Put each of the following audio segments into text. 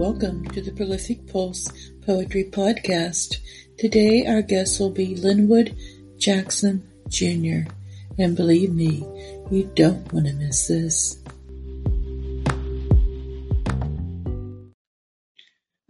Welcome to the Prolific Pulse Poetry Podcast. Today our guest will be Linwood Jackson Jr. And believe me, you don't want to miss this.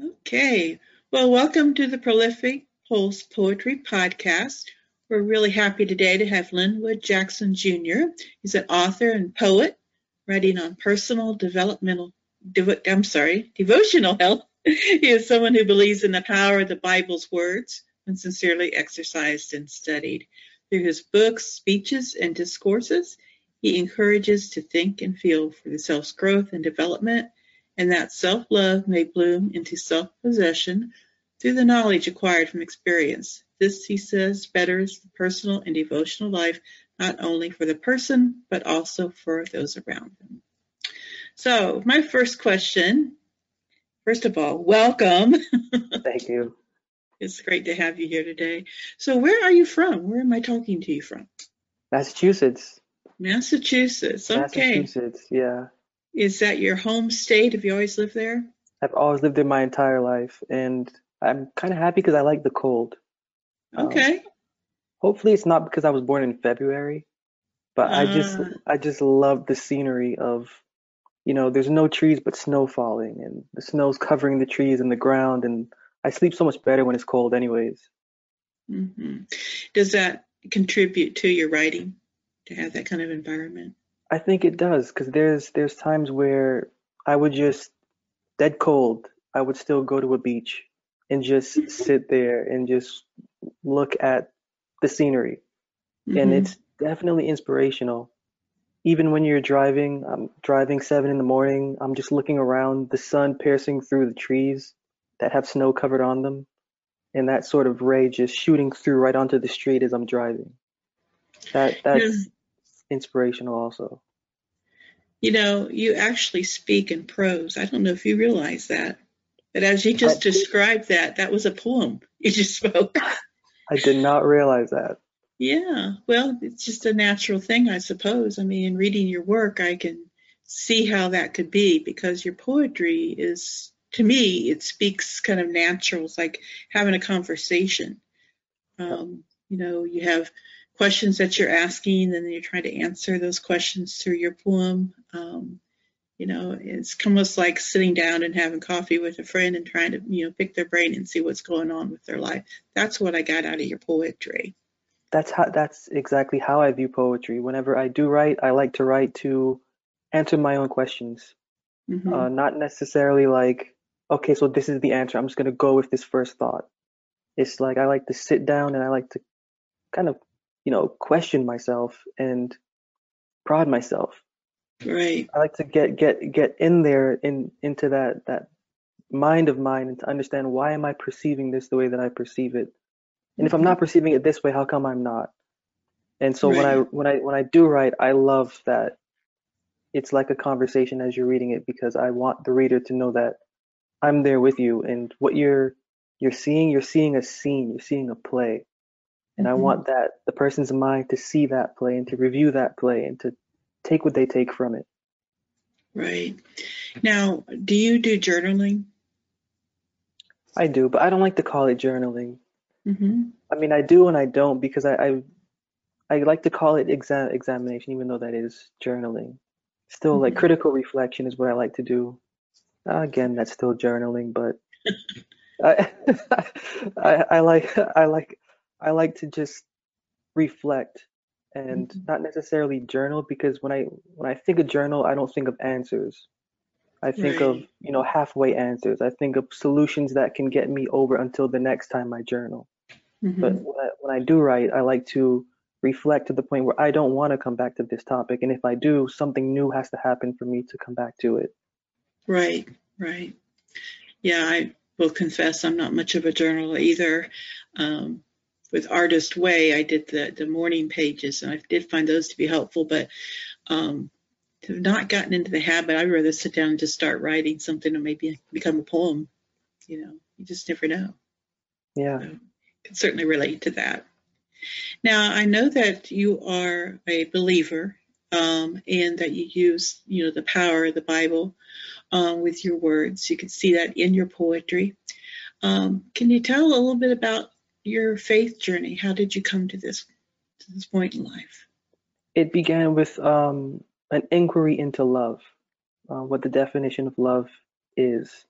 Okay, well, welcome to the Prolific Pulse Poetry Podcast. We're really happy today to have Linwood Jackson Jr. He's an author and poet writing on personal developmental devo- I'm sorry, devotional health. is someone who believes in the power of the Bible's words when sincerely exercised and studied. Through his books, speeches, and discourses, he encourages to think and feel for the self's growth and development, and that self love may bloom into self possession through the knowledge acquired from experience. This, he says, betters the personal and devotional life not only for the person, but also for those around them. So, my first question first of all, welcome. Thank you. It's great to have you here today. So, where are you from? Where am I talking to you from? Massachusetts. Massachusetts. Okay. Massachusetts, yeah. Is that your home state? Have you always lived there? I've always lived there my entire life, and I'm kind of happy because I like the cold. Um, okay. Um, hopefully, it's not because I was born in February, but uh, I just ah. I just love the scenery of you know, there's no trees but snow falling, and the snow's covering the trees and the ground, and I sleep so much better when it's cold, anyways. Mm-hmm. Does that contribute to your writing to have that kind of environment? I think it does, because there's there's times where I would just dead cold. I would still go to a beach and just sit there and just look at the scenery, mm-hmm. and it's definitely inspirational even when you're driving, I'm driving seven in the morning, I'm just looking around, the sun piercing through the trees that have snow covered on them, and that sort of ray just shooting through right onto the street as I'm driving. That that's inspirational also. You know, you actually speak in prose. I don't know if you realize that. But as you just I, described that, that was a poem you just spoke. I did not realize that. Yeah, well, it's just a natural thing, I suppose. I mean, in reading your work, I can see how that could be because your poetry is, to me, it speaks kind of natural. It's like having a conversation. Um, you know, you have questions that you're asking, and then you're trying to answer those questions through your poem. Um, you know, it's almost like sitting down and having coffee with a friend and trying to, you know, pick their brain and see what's going on with their life. That's what I got out of your poetry that's how that's exactly how I view poetry. Whenever I do write, I like to write to answer my own questions. Mm-hmm. Uh, not necessarily like, okay, so this is the answer. I'm just gonna go with this first thought. It's like I like to sit down and I like to kind of, you know, question myself and prod myself. Right. I like to get get get in there in into that that mind of mine and to understand why am I perceiving this the way that I perceive it and if I'm not perceiving it this way, how come I'm not? And so right. when I when I when I do write, I love that it's like a conversation as you're reading it because I want the reader to know that I'm there with you and what you're you're seeing, you're seeing a scene, you're seeing a play. And mm-hmm. I want that the person's mind to see that play and to review that play and to take what they take from it. Right. Now, do you do journaling? I do, but I don't like to call it journaling. Mm-hmm. I mean, I do and I don't because I, I, I like to call it exam examination, even though that is journaling. Still, mm-hmm. like critical reflection is what I like to do. Uh, again, that's still journaling, but I, I, I like I like I like to just reflect and mm-hmm. not necessarily journal because when I when I think of journal, I don't think of answers. I think right. of, you know, halfway answers. I think of solutions that can get me over until the next time I journal. Mm-hmm. But when I, when I do write, I like to reflect to the point where I don't want to come back to this topic. And if I do, something new has to happen for me to come back to it. Right, right. Yeah, I will confess I'm not much of a journaler either. Um, with Artist Way, I did the, the morning pages, and I did find those to be helpful. But um, have not gotten into the habit. I'd rather sit down and just start writing something and maybe become a poem. You know, you just never know. Yeah. So, certainly relate to that. Now, I know that you are a believer um, and that you use, you know, the power of the Bible um, with your words. You can see that in your poetry. Um, can you tell a little bit about your faith journey? How did you come to this to this point in life? It began with um, an inquiry into love, uh, what the definition of love is,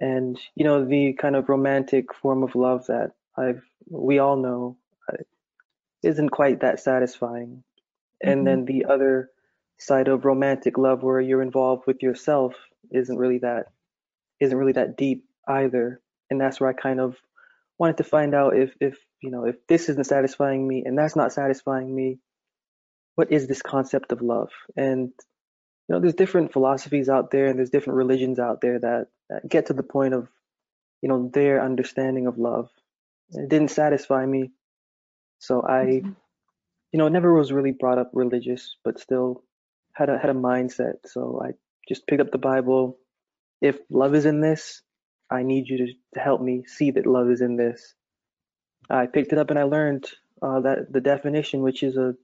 and you know the kind of romantic form of love that I've we all know uh, isn't quite that satisfying, and Mm-hmm. then the other side of romantic love where you're involved with yourself isn't really that isn't really that deep either, and that's where I kind of wanted to find out if if you know if this isn't satisfying me and that's not satisfying me what is this concept of love? And you know there's different philosophies out there and there's different religions out there that, that get to the point of you know their understanding of love it didn't satisfy me so i Mhm. you know never was really brought up religious but still had a had a mindset so i just picked up the bible if love is in this i need you to, to help me see that love is in this i picked it up and i learned uh, that the definition which is a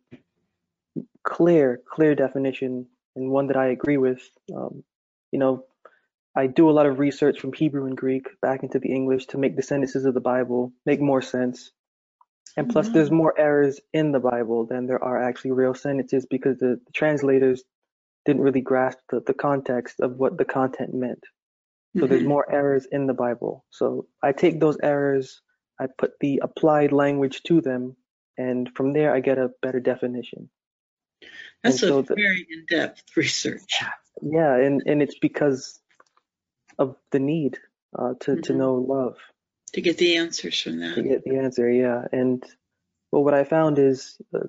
clear, clear definition and one that I agree with. Um, you know, I do a lot of research from Hebrew and Greek back into the English to make the sentences of the Bible make more sense. And plus, Mhm. there's more errors in the Bible than there are actually real sentences because the, the translators didn't really grasp the, the context of what the content meant. So there's Mhm. more errors in the Bible. So I take those errors, I put the applied language to them, and from there I get a better definition. That's and so a the- very in-depth research. Yeah, and and it's because of the need uh, to to Mhm. know love to get the answers from that. to get the answer. Yeah, and well, what I found is uh,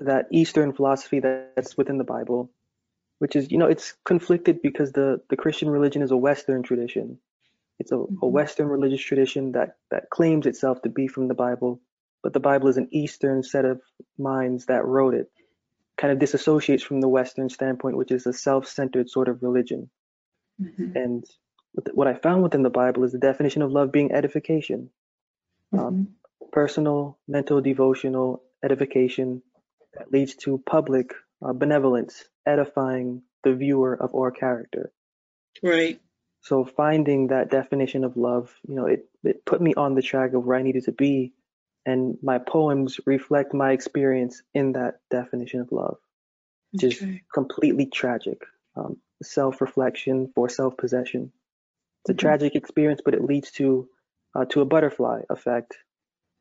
that Eastern philosophy that's within the Bible, which is you know it's conflicted because the the Christian religion is a Western tradition. It's a, a Mhm. Western religious tradition that that claims itself to be from the Bible, but the Bible is an Eastern set of minds that wrote it. Kind of disassociates from the Western standpoint, which is a self-centered sort of religion. Mhm. And what I found within the Bible is the definition of love being edification, Mhm. personal, mental, devotional edification that leads to public uh, benevolence, edifying the viewer of our character. Right. So finding that definition of love, you know, it, it put me on the track of where I needed to be. And my poems reflect my experience in that definition of love, which is completely tragic. Um, self-reflection for self-possession. It's a tragic experience, but it leads to uh, to a butterfly effect.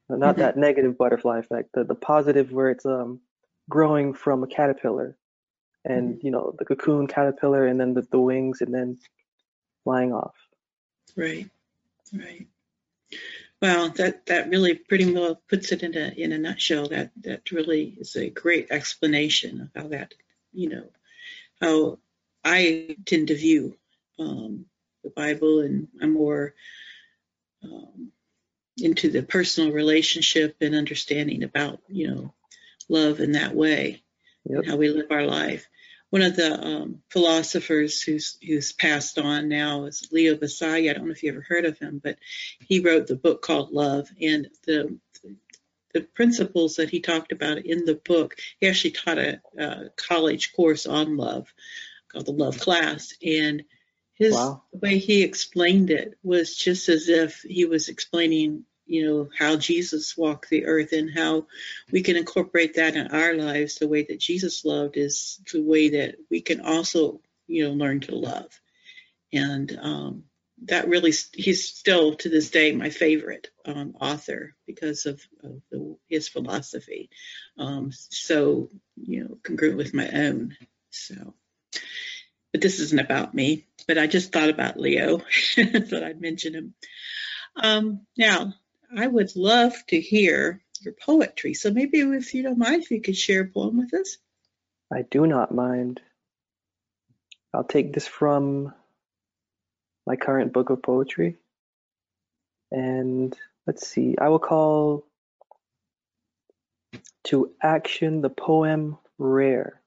Uh, Not Mhm. that negative butterfly effect, the, the positive where it's um, growing from a caterpillar, and Mm-hmm. you know the cocoon caterpillar, and then the, the wings, and then flying off. Right. Right. Well, that that really pretty well puts it in a in a nutshell. That that really is a great explanation of how that you know how I tend to view um, the Bible, and I'm more um, into the personal relationship and understanding about you know love in that way Yep. how we live our life. One of the um, philosophers who's who's passed on now is Leo Buscaglia. I don't know if you ever heard of him, but he wrote the book called Love, and the the principles that he talked about in the book. He actually taught a, a college course on love called the Love Class, and his Wow. the way he explained it was just as if he was explaining you know how jesus walked the earth and how we can incorporate that in our lives the way that jesus loved is the way that we can also you know learn to love. And um, that really he's still to this day my favorite um, author because of, of the, his philosophy. Um, so you know congruent with my own so but this isn't about me but i just thought about leo thought i'd mention him um, now i would love to hear your poetry so maybe if you don't mind if you could share a poem with us I do not mind. I'll take this from my current book of poetry. And let's see, I will call to action the poem Rare.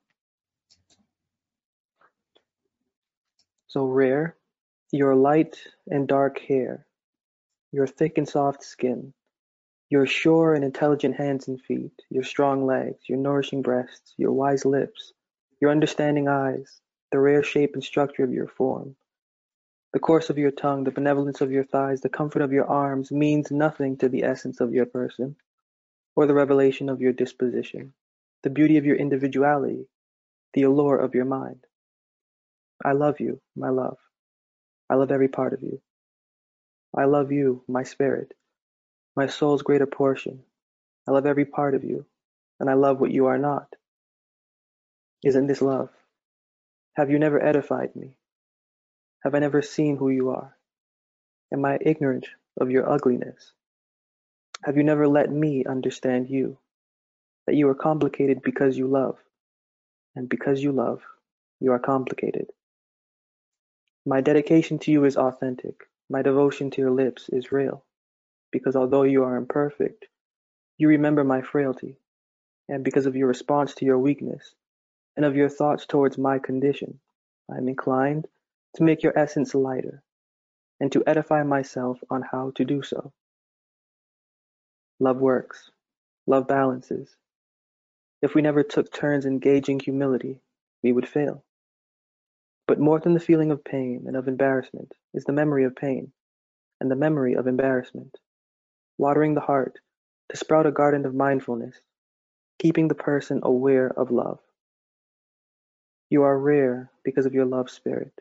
So, rare, your light and dark hair, your thick and soft skin, Your sure and intelligent hands and feet, your strong legs, your nourishing breasts, your wise lips, your understanding eyes, the rare shape and structure of your form, the course of your tongue, the benevolence of your thighs, the comfort of your arms means nothing to the essence of your person, or the revelation of your disposition, the beauty of your individuality, the allure of your mind. I love you, my love. I love every part of you. I love you, my spirit my soul's greater portion. I love every part of you, and I love what you are not. Isn't this love? Have you never edified me? Have I never seen who you are? Am I ignorant of your ugliness? Have you never let me understand you? That you are complicated because you love, and because you love, you are complicated. My dedication to you is authentic. My devotion to your lips is real because although you are imperfect, you remember my frailty, and because of your response to your weakness, and of your thoughts towards my condition, I am inclined to make your essence lighter, and to edify myself on how to do so. Love works. Love balances. If we never took turns in gauging humility, we would fail. But more than the feeling of pain and of embarrassment is the memory of pain and the memory of embarrassment watering the heart to sprout a garden of mindfulness, keeping the person aware of love. You are rare because of your love spirit.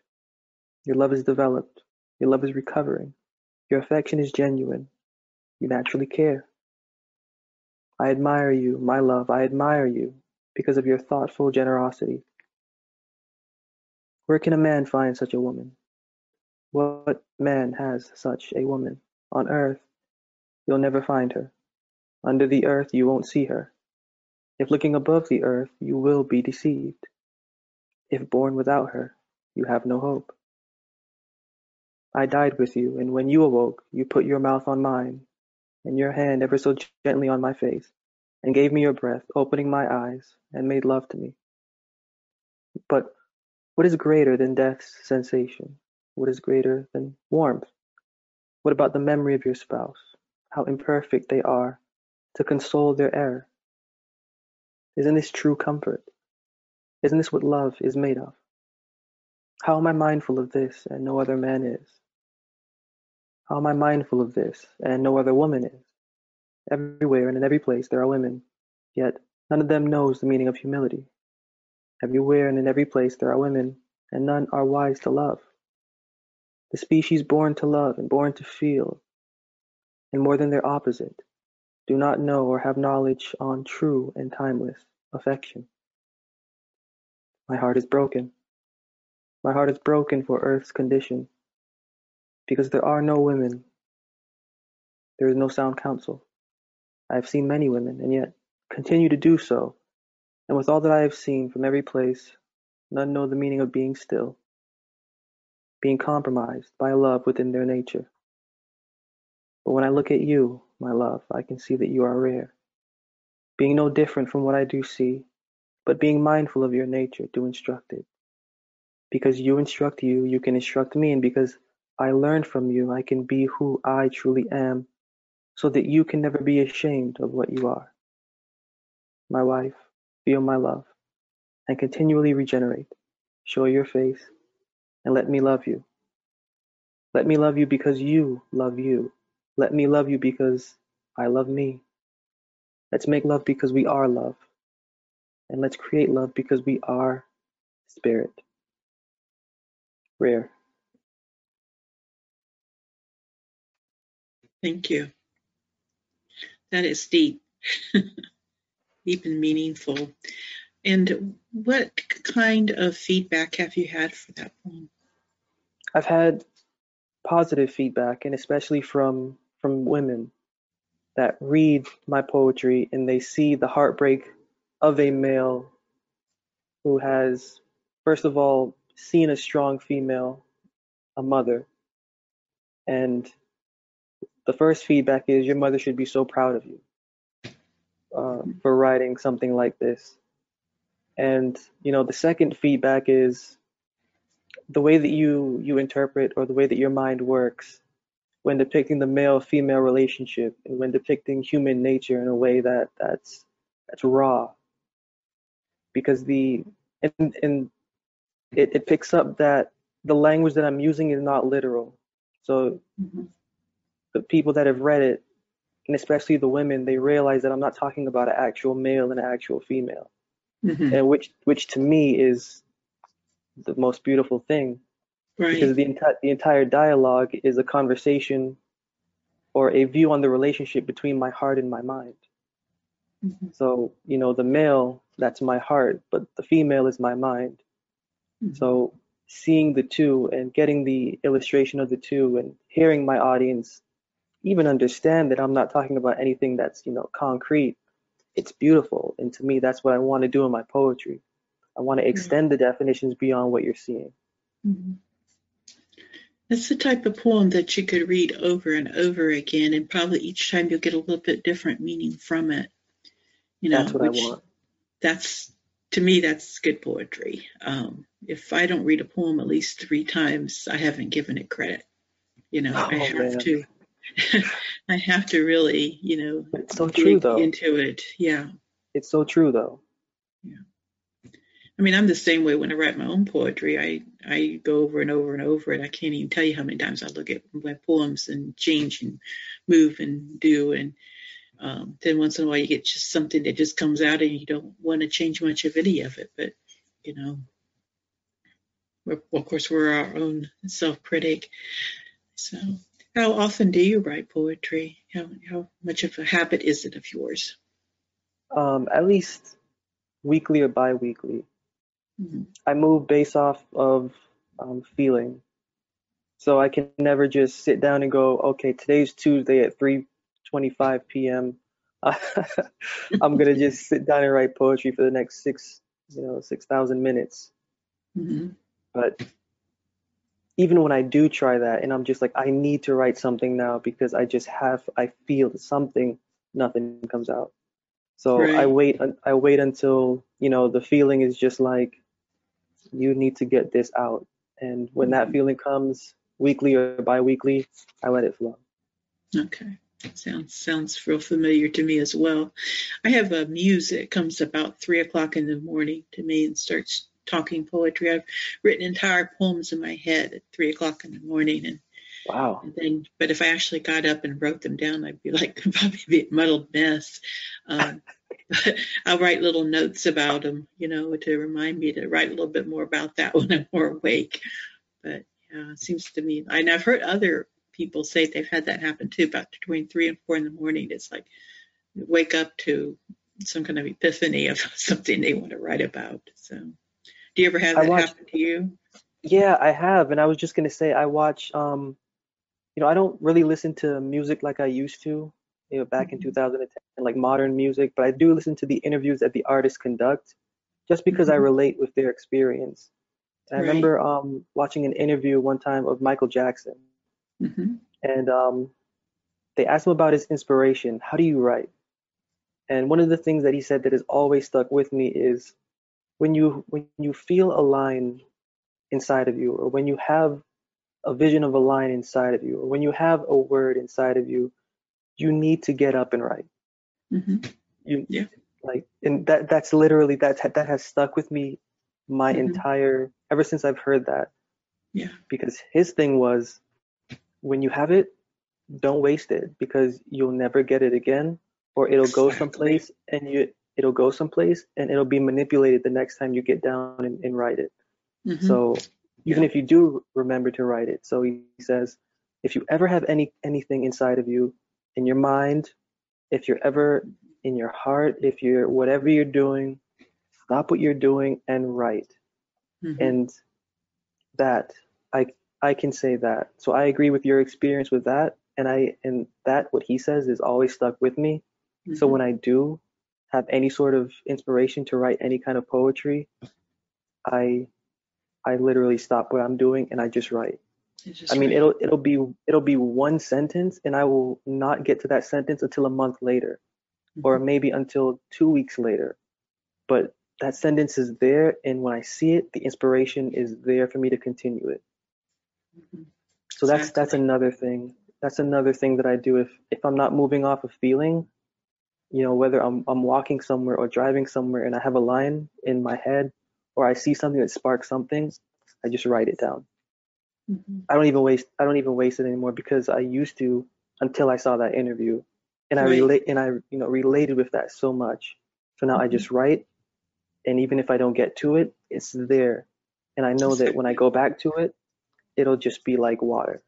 Your love is developed. Your love is recovering. Your affection is genuine. You naturally care. I admire you, my love. I admire you because of your thoughtful generosity. Where can a man find such a woman? What man has such a woman? On earth, You'll never find her. Under the earth you won't see her. If looking above the earth you will be deceived. If born without her, you have no hope. I died with you, and when you awoke, you put your mouth on mine, and your hand ever so gently on my face, and gave me your breath, opening my eyes, and made love to me. But what is greater than death's sensation? What is greater than warmth? What about the memory of your spouse? how imperfect they are, to console their error. Isn't this true comfort? Isn't this what love is made of? How am I mindful of this and no other man is? How am I mindful of this and no other woman is? Everywhere and in every place there are women, yet none of them knows the meaning of humility. Everywhere and in every place there are women, and none are wise to love. The species born to love and born to feel and more than their opposite, do not know or have knowledge on true and timeless affection. My heart is broken. My heart is broken for earth's condition, because there are no women. There is no sound counsel. I have seen many women, and yet continue to do so, and with all that I have seen from every place, none know the meaning of being still, being compromised by love within their nature. But when I look at you, my love, I can see that you are rare, being no different from what I do see, but being mindful of your nature to instruct it. Because you instruct you, you can instruct me, and because I learn from you, I can be who I truly am, so that you can never be ashamed of what you are. My wife, feel my love, and continually regenerate. Show your face, and let me love you. Let me love you because you love you. Let me love you because I love me. Let's make love because we are love. And let's create love because we are spirit. Rare. Thank you. That is deep, deep and meaningful. And what kind of feedback have you had for that poem? I've had positive feedback, and especially from from women that read my poetry and they see the heartbreak of a male who has, first of all, seen a strong female, a mother. And the first feedback is your mother should be so proud of you uh, for writing something like this. And you know, the second feedback is the way that you you interpret or the way that your mind works when depicting the male female relationship and when depicting human nature in a way that that's that's raw because the and, and it, it picks up that the language that I'm using is not literal. So Mhm. the people that have read it, and especially the women, they realize that I'm not talking about an actual male and an actual female, Mhm. and which which to me is the most beautiful thing because the entire the entire dialogue is a conversation or a view on the relationship between my heart and my mind. Mhm. So, you know, the male, that's my heart, but the female is my mind. Mhm. So, seeing the two and getting the illustration of the two and hearing my audience even understand that I'm not talking about anything that's, you know, concrete, it's beautiful. And to me, that's what I want to do in my poetry. I want to extend the definitions beyond what you're seeing. Mhm. It's the type of poem that you could read over and over again, and probably each time you'll get a little bit different meaning from it. You know, That's what which I want. that's to me that's good poetry. Um, if I don't read a poem at least three times, I haven't given it credit. You know, I Oh, have man. to. I have to really, you know, It's so true, dig though. into it. Yeah. It's so true, though. Yeah. I mean, I'm the same way when I write my own poetry. I I go over and over and over it. I can't even tell you how many times I look at my poems and change and move and do. And um, then once in a while, you get just something that just comes out, and you don't want to change much of any of it. But you know, we're, well, of course, we're our own self-critic. So, how often do you write poetry? How how much of a habit is it of yours? Um, at least weekly or bi-weekly. Mhm. I move based off of um, feeling. So I can never just sit down and go, okay, today's Tuesday at 3:25 p.m. I'm gonna just sit down and write poetry for the next six, you know, six thousand minutes. Mhm. But even when I do try that, and I'm just like, I need to write something now because I just have, I feel something, nothing comes out. So I wait, I wait until you know the feeling is just like, you need to get this out, and when that Mhm. feeling comes, weekly or bi-weekly, I let it flow. Okay. Sounds sounds real familiar to me as well. I have a muse that comes about three o'clock in the morning to me and starts talking poetry. I've written entire poems in my head at three o'clock in the morning, and, Wow. and then but if I actually got up and wrote them down, I'd be like probably be a muddled mess. Um, but I'll write little notes about them, you know, to remind me to write a little bit more about that when I'm more awake. But yeah, it seems to me, and I've heard other people say they've had that happen too, about between three and four in the morning. It's like wake up to some kind of epiphany of something they want to write about. So, do you ever have that watched- happen to you? Yeah, I have, and I was just gonna say I watch. Um, you know, I don't really listen to music like I used to. You know, back in Mhm. 2010, like modern music, but I do listen to the interviews that the artists conduct, just because I Mhm. relate with their experience. And I remember um, watching an interview one time of Michael Jackson, hmm and um, they asked him about his inspiration. How do you write? And one of the things that he said that has always stuck with me is when you when you feel a line inside of you, or when you have a vision of a line inside of you, or when you have a word inside of you, you need to get up and write. hmm You Yeah. like, and that that's literally that that has stuck with me my Mhm. entire ever since I've heard that. Yeah. Because his thing was, when you have it, don't waste it because you'll never get it again, or it'll go someplace and you it'll go someplace and it'll be manipulated the next time you get down and, and write it. hmm So even Yeah. if you do remember to write it, so he says, if you ever have any anything inside of you, in your mind, if you're ever in your heart, if you're whatever you're doing, stop what you're doing and write. hmm And that I I can say that. So I agree with your experience with that, and I and that what he says is always stuck with me. So when I do have any sort of inspiration to write any kind of poetry, I I literally stop what I'm doing and I just write. Just I mean, it'll it'll be it'll be one sentence, and I will not get to that sentence until a month later, or Mhm. maybe until two weeks later. But that sentence is there, and when I see it, the inspiration is there for me to continue it. Mhm. So that's that's another thing that's another thing that I do if if I'm not moving off a feeling, you know, whether I'm I'm walking somewhere or driving somewhere and I have a line in my head or I see something that sparks something, I just write it down. hmm I don't even waste I don't even waste it anymore because I used to until I saw that interview and I relate and I you know related with that so much. So now I Mhm. just write and even if I don't get to it, it's there. And I know that when I go back to it, it'll just be like water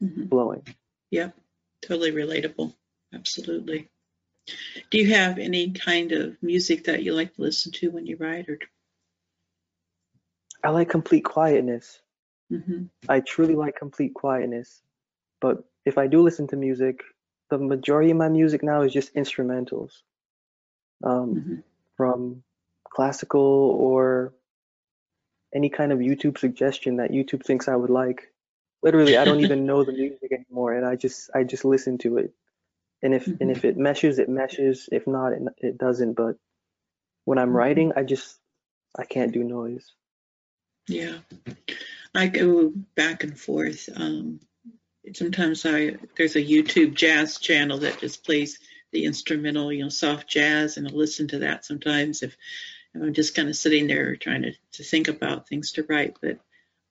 hmm flowing. Yep, totally relatable. Absolutely. Do you have any kind of music that you like to listen to when you write or? I like complete quietness. hmm I truly like complete quietness. But if I do listen to music, the majority of my music now is just instrumentals. Um, hmm from classical or any kind of YouTube suggestion that YouTube thinks I would like. Literally, I don't even know the music anymore, and I just I just listen to it. And if and if it meshes, it meshes. If not, it, it doesn't. But when I'm Mhm. writing, I just I can't do noise. Yeah, I go back and forth. Um, sometimes I there's a YouTube jazz channel that just plays the instrumental, you know, soft jazz, and I listen to that sometimes if, if I'm just kind of sitting there trying to, to think about things to write. But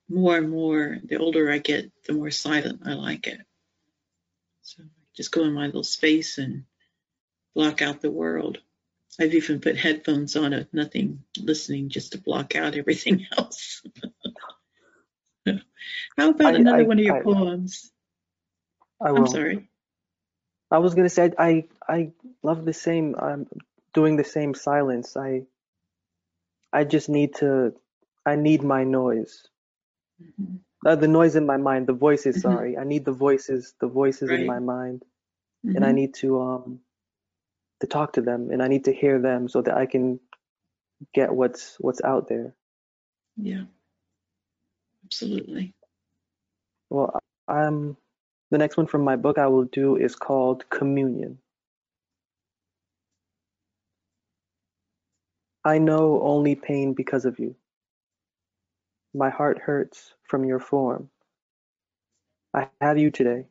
more and more, the older I get, the more silent I like it. So just go in my little space and block out the world. I've even put headphones on it, nothing listening, just to block out everything else. How about I- another I- one of your I- poems? I I'm sorry. I was gonna say I I love the same. I'm doing the same silence. I I just need to. I need my noise. Mhm. Uh, the noise in my mind. The voices. Mhm. Sorry. I need the voices. The voices in my mind. and I Mhm. need to um to talk to them and I need to hear them so that I can get what's what's out there. Yeah, absolutely. Well, I'm the next one from my book I will do is called Communion. I know only pain because of you. My heart hurts from your form. I have you today,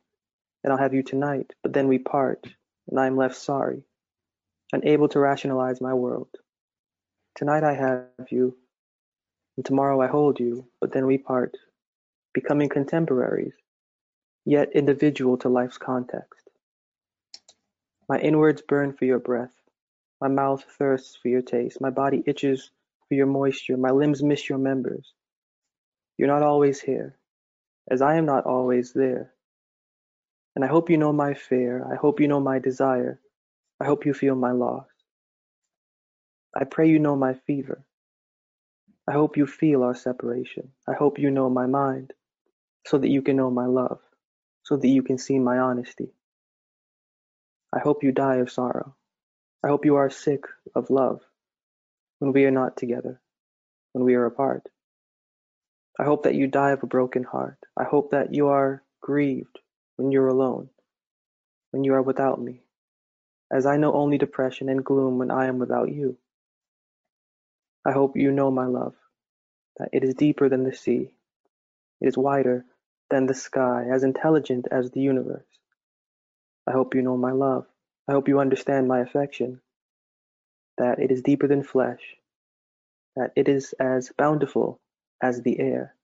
and I'll have you tonight, but then we part, and I am left sorry, unable to rationalize my world. Tonight I have you, and tomorrow I hold you, but then we part, becoming contemporaries, yet individual to life's context. My inwards burn for your breath, my mouth thirsts for your taste, my body itches for your moisture, my limbs miss your members. You're not always here, as I am not always there. And I hope you know my fear, I hope you know my desire, I hope you feel my loss. I pray you know my fever. I hope you feel our separation. I hope you know my mind, so that you can know my love, so that you can see my honesty. I hope you die of sorrow. I hope you are sick of love when we are not together, when we are apart. I hope that you die of a broken heart. I hope that you are grieved when you're alone, when you are without me, as I know only depression and gloom when I am without you. I hope you know my love, that it is deeper than the sea, it is wider than the sky, as intelligent as the universe. I hope you know my love. I hope you understand my affection, that it is deeper than flesh, that it is as bountiful as the air,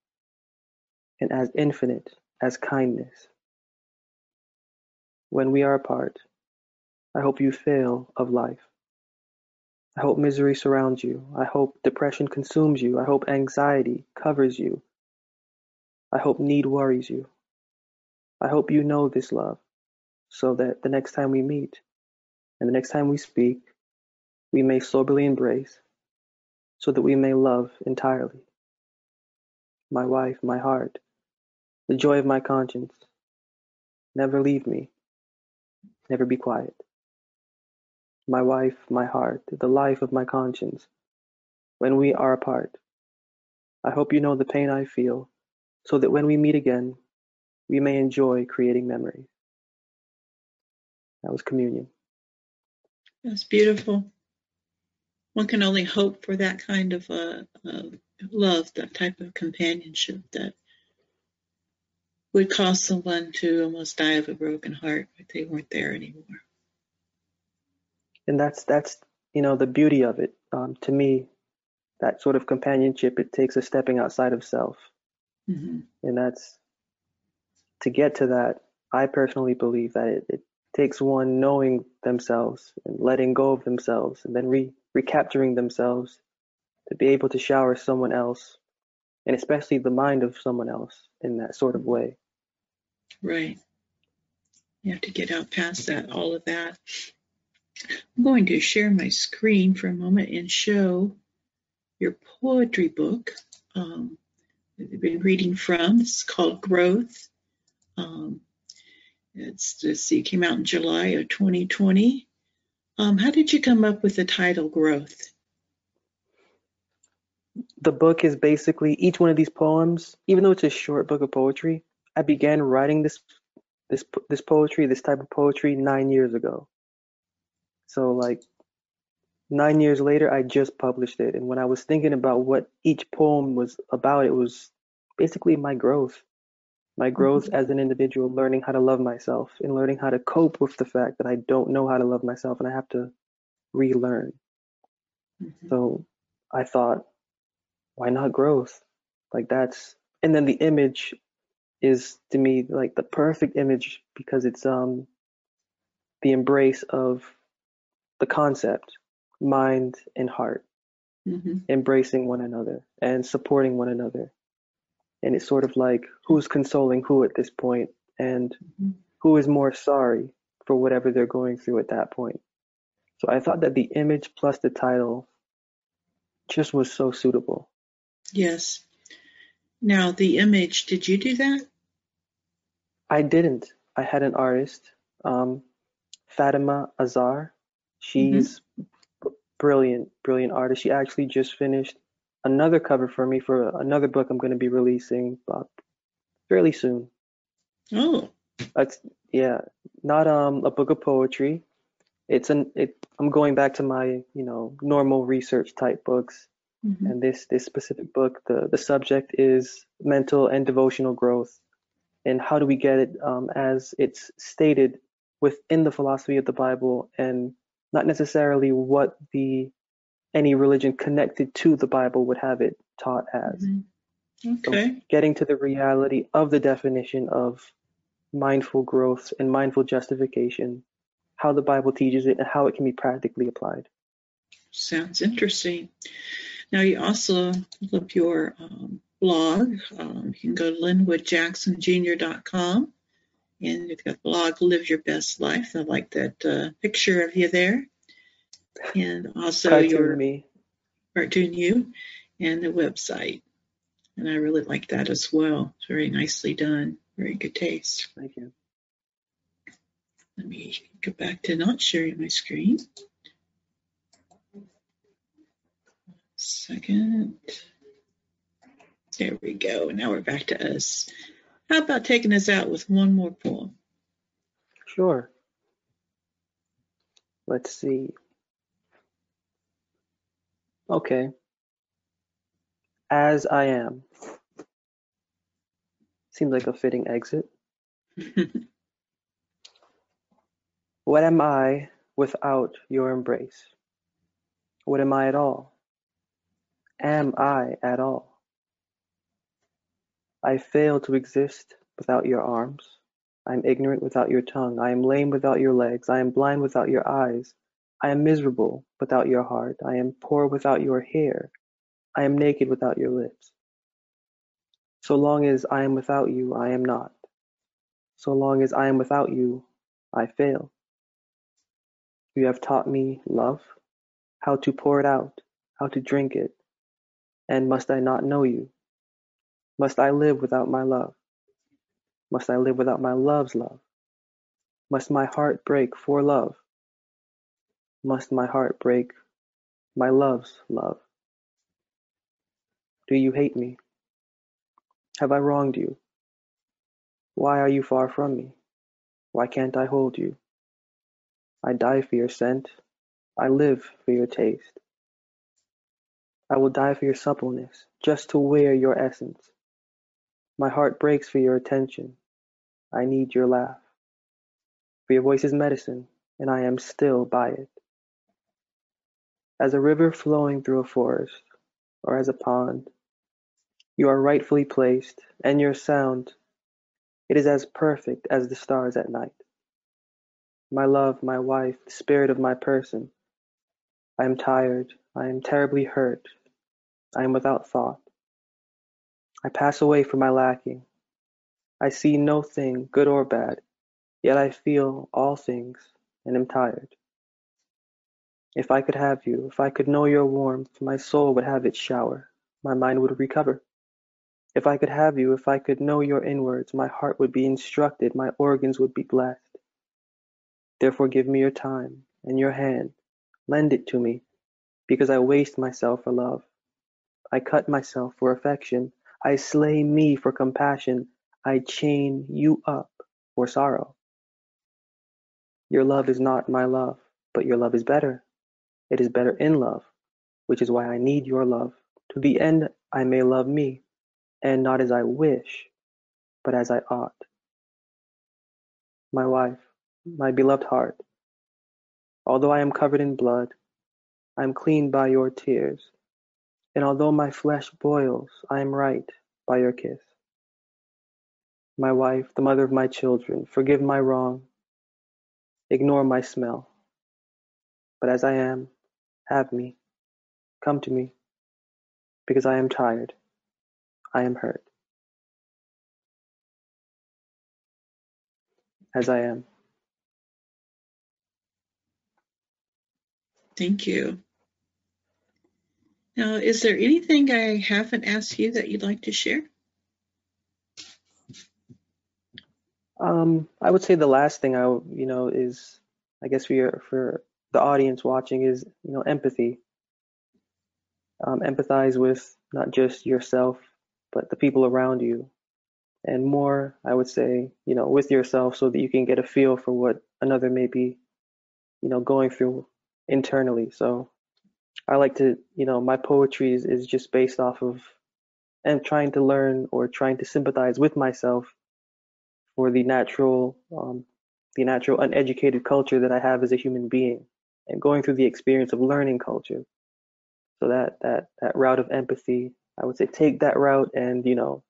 and as infinite as kindness. When we are apart, I hope you fail of life. I hope misery surrounds you. I hope depression consumes you. I hope anxiety covers you. I hope need worries you. I hope you know this love so that the next time we meet and the next time we speak, we may soberly embrace so that we may love entirely. My wife, my heart, the joy of my conscience, never leave me, never be quiet. My wife, my heart, the life of my conscience, when we are apart, I hope you know the pain I feel so that when we meet again, we may enjoy creating memories. That was communion. That's beautiful. One can only hope for that kind of uh, uh, love, that type of companionship that would cause someone to almost die of a broken heart if they weren't there anymore. And that's that's you know the beauty of it. Um, to me, that sort of companionship it takes a stepping outside of self, hmm and that's to get to that. I personally believe that it, it takes one knowing themselves and letting go of themselves, and then re recapturing themselves to be able to shower someone else, and especially the mind of someone else in that sort of way. Right. You have to get out past that, all of that. I'm going to share my screen for a moment and show your poetry book um, that you've been reading from. It's called Growth. Um, it's let's it came out in July of 2020. Um, how did you come up with the title Growth? The book is basically each one of these poems, even though it's a short book of poetry, I began writing this this this poetry, this type of poetry, nine years ago. So like nine years later, I just published it. And when I was thinking about what each poem was about, it was basically my growth, my growth as an individual, learning how to love myself and learning how to cope with the fact that I don't know how to love myself and I have to relearn. Mhm. So I thought, why not growth? Like that's, and then the image is to me like the perfect image because it's um the embrace of the concept, mind and heart, Mhm. embracing one another and supporting one another. And it's sort of like who's consoling who at this point and Mhm. who is more sorry for whatever they're going through at that point. So I thought that the image plus the title just was so suitable. Yes. Now, the image, did you do that? I didn't. I had an artist, um, Fatima Azar. She's b- brilliant, brilliant artist. She actually just finished another cover for me for another book I'm going to be releasing uh, fairly soon. Oh, that's yeah, not um a book of poetry. It's an it. I'm going back to my you know normal research type books, mhm. and this this specific book, the the subject is mental and devotional growth, and how do we get it um, as it's stated within the philosophy of the Bible, and not necessarily what the any religion connected to the Bible would have it taught as. Mhm. So okay. getting to the reality of the definition of mindful growth and mindful justification, how the Bible teaches it, and how it can be practically applied. Sounds interesting. Now, you also look your um, blog. Um, you can go to linwoodjacksonjr.com and you've got the blog Live Your Best Life. I like that uh, picture of you there. And also Cartoon your me. cartoon you and the website. And I really like that as well. It's very nicely done. Very good taste. Thank you. Let me go back to not sharing my screen. Second. There we go. Now we're back to us. How about taking us out with one more poem? Sure. Let's see. Okay. As I am. Seems like a fitting exit. What am I without your embrace? What am I at all? Am I at all? I fail to exist without your arms. I am ignorant without your tongue. I am lame without your legs. I am blind without your eyes. I am miserable without your heart. I am poor without your hair. I am naked without your lips. So long as I am without you, I am not. So long as I am without you, I fail. You have taught me love, how to pour it out, how to drink it. And must I not know you? Must I live without my love? Must I live without my love's love? Must my heart break for love? Must my heart break my love's love? Do you hate me? Have I wronged you? Why are you far from me? Why can't I hold you? I die for your scent. I live for your taste. I will die for your suppleness, just to wear your essence. My heart breaks for your attention, I need your laugh. For your voice is medicine, and I am still by it. As a river flowing through a forest, or as a pond, you are rightfully placed, and your sound, it is as perfect as the stars at night. My love, my wife, the spirit of my person, I am tired, I am terribly hurt, I am without thought. I pass away from my lacking. I see no thing, good or bad, yet I feel all things and am tired. If I could have you, if I could know your warmth, my soul would have its shower, my mind would recover. If I could have you, if I could know your inwards, my heart would be instructed, my organs would be blessed. Therefore give me your time and your hand, lend it to me, because I waste myself for love. I cut myself for affection. I slay me for compassion. I chain you up for sorrow. Your love is not my love, but your love is better. It is better in love, which is why I need your love. To the end I may love me, and not as I wish, but as I ought. My wife, my beloved heart, although I am covered in blood, I am cleaned by your tears. And although my flesh boils, I am right by your kiss. My wife, the mother of my children, forgive my wrong, ignore my smell. But as I am, have me, come to me, because I am tired, I am hurt. As I am. Thank you. Now, is there anything I haven't asked you that you'd like to share? Um, I would say the last thing I, you know, is I guess for your, for the audience watching is, you know, empathy. Um, empathize with not just yourself, but the people around you, and more, I would say, you know, with yourself, so that you can get a feel for what another may be, you know, going through internally. So I like to, you know, my poetry is, is just based off of and trying to learn or trying to sympathize with myself for the natural, um, the natural uneducated culture that I have as a human being, and going through the experience of learning culture. So that that that route of empathy, I would say, take that route, and you know,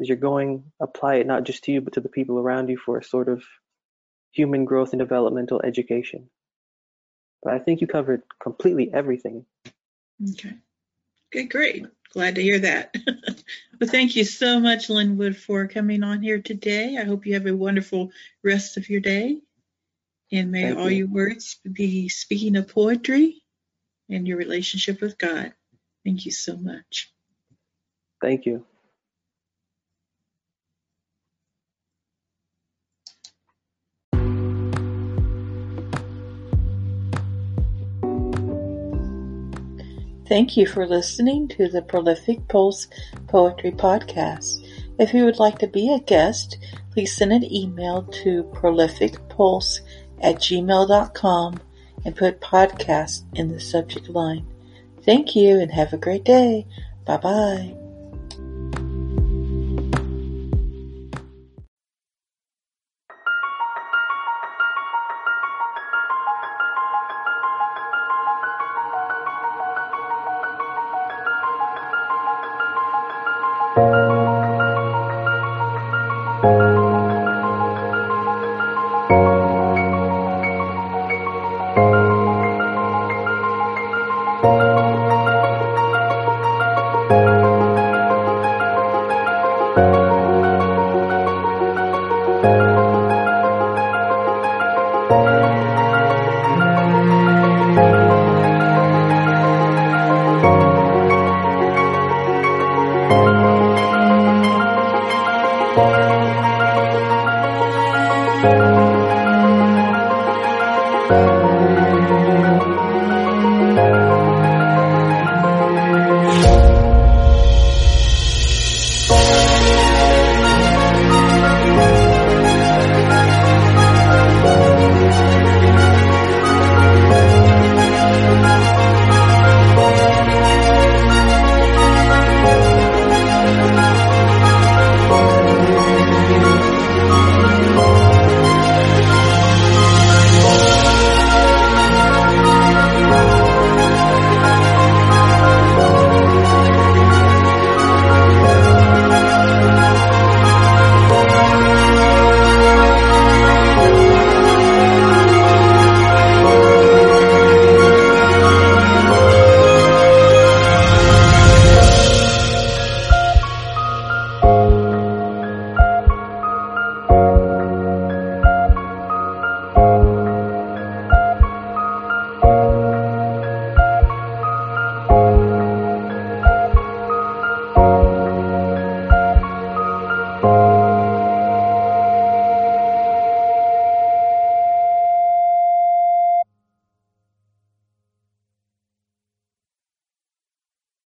as you're going, apply it not just to you but to the people around you for a sort of human growth and developmental education. But I think you covered completely everything. Okay. Okay, great. Glad to hear that. well, thank you so much, Linwood, for coming on here today. I hope you have a wonderful rest of your day. And may Thank all you. your words be speaking of poetry and your relationship with God. Thank you so much. Thank you. Thank you for listening to the Prolific Pulse Poetry Podcast. If you would like to be a guest, please send an email to prolificpulse at gmail.com and put podcast in the subject line. Thank you and have a great day. Bye bye.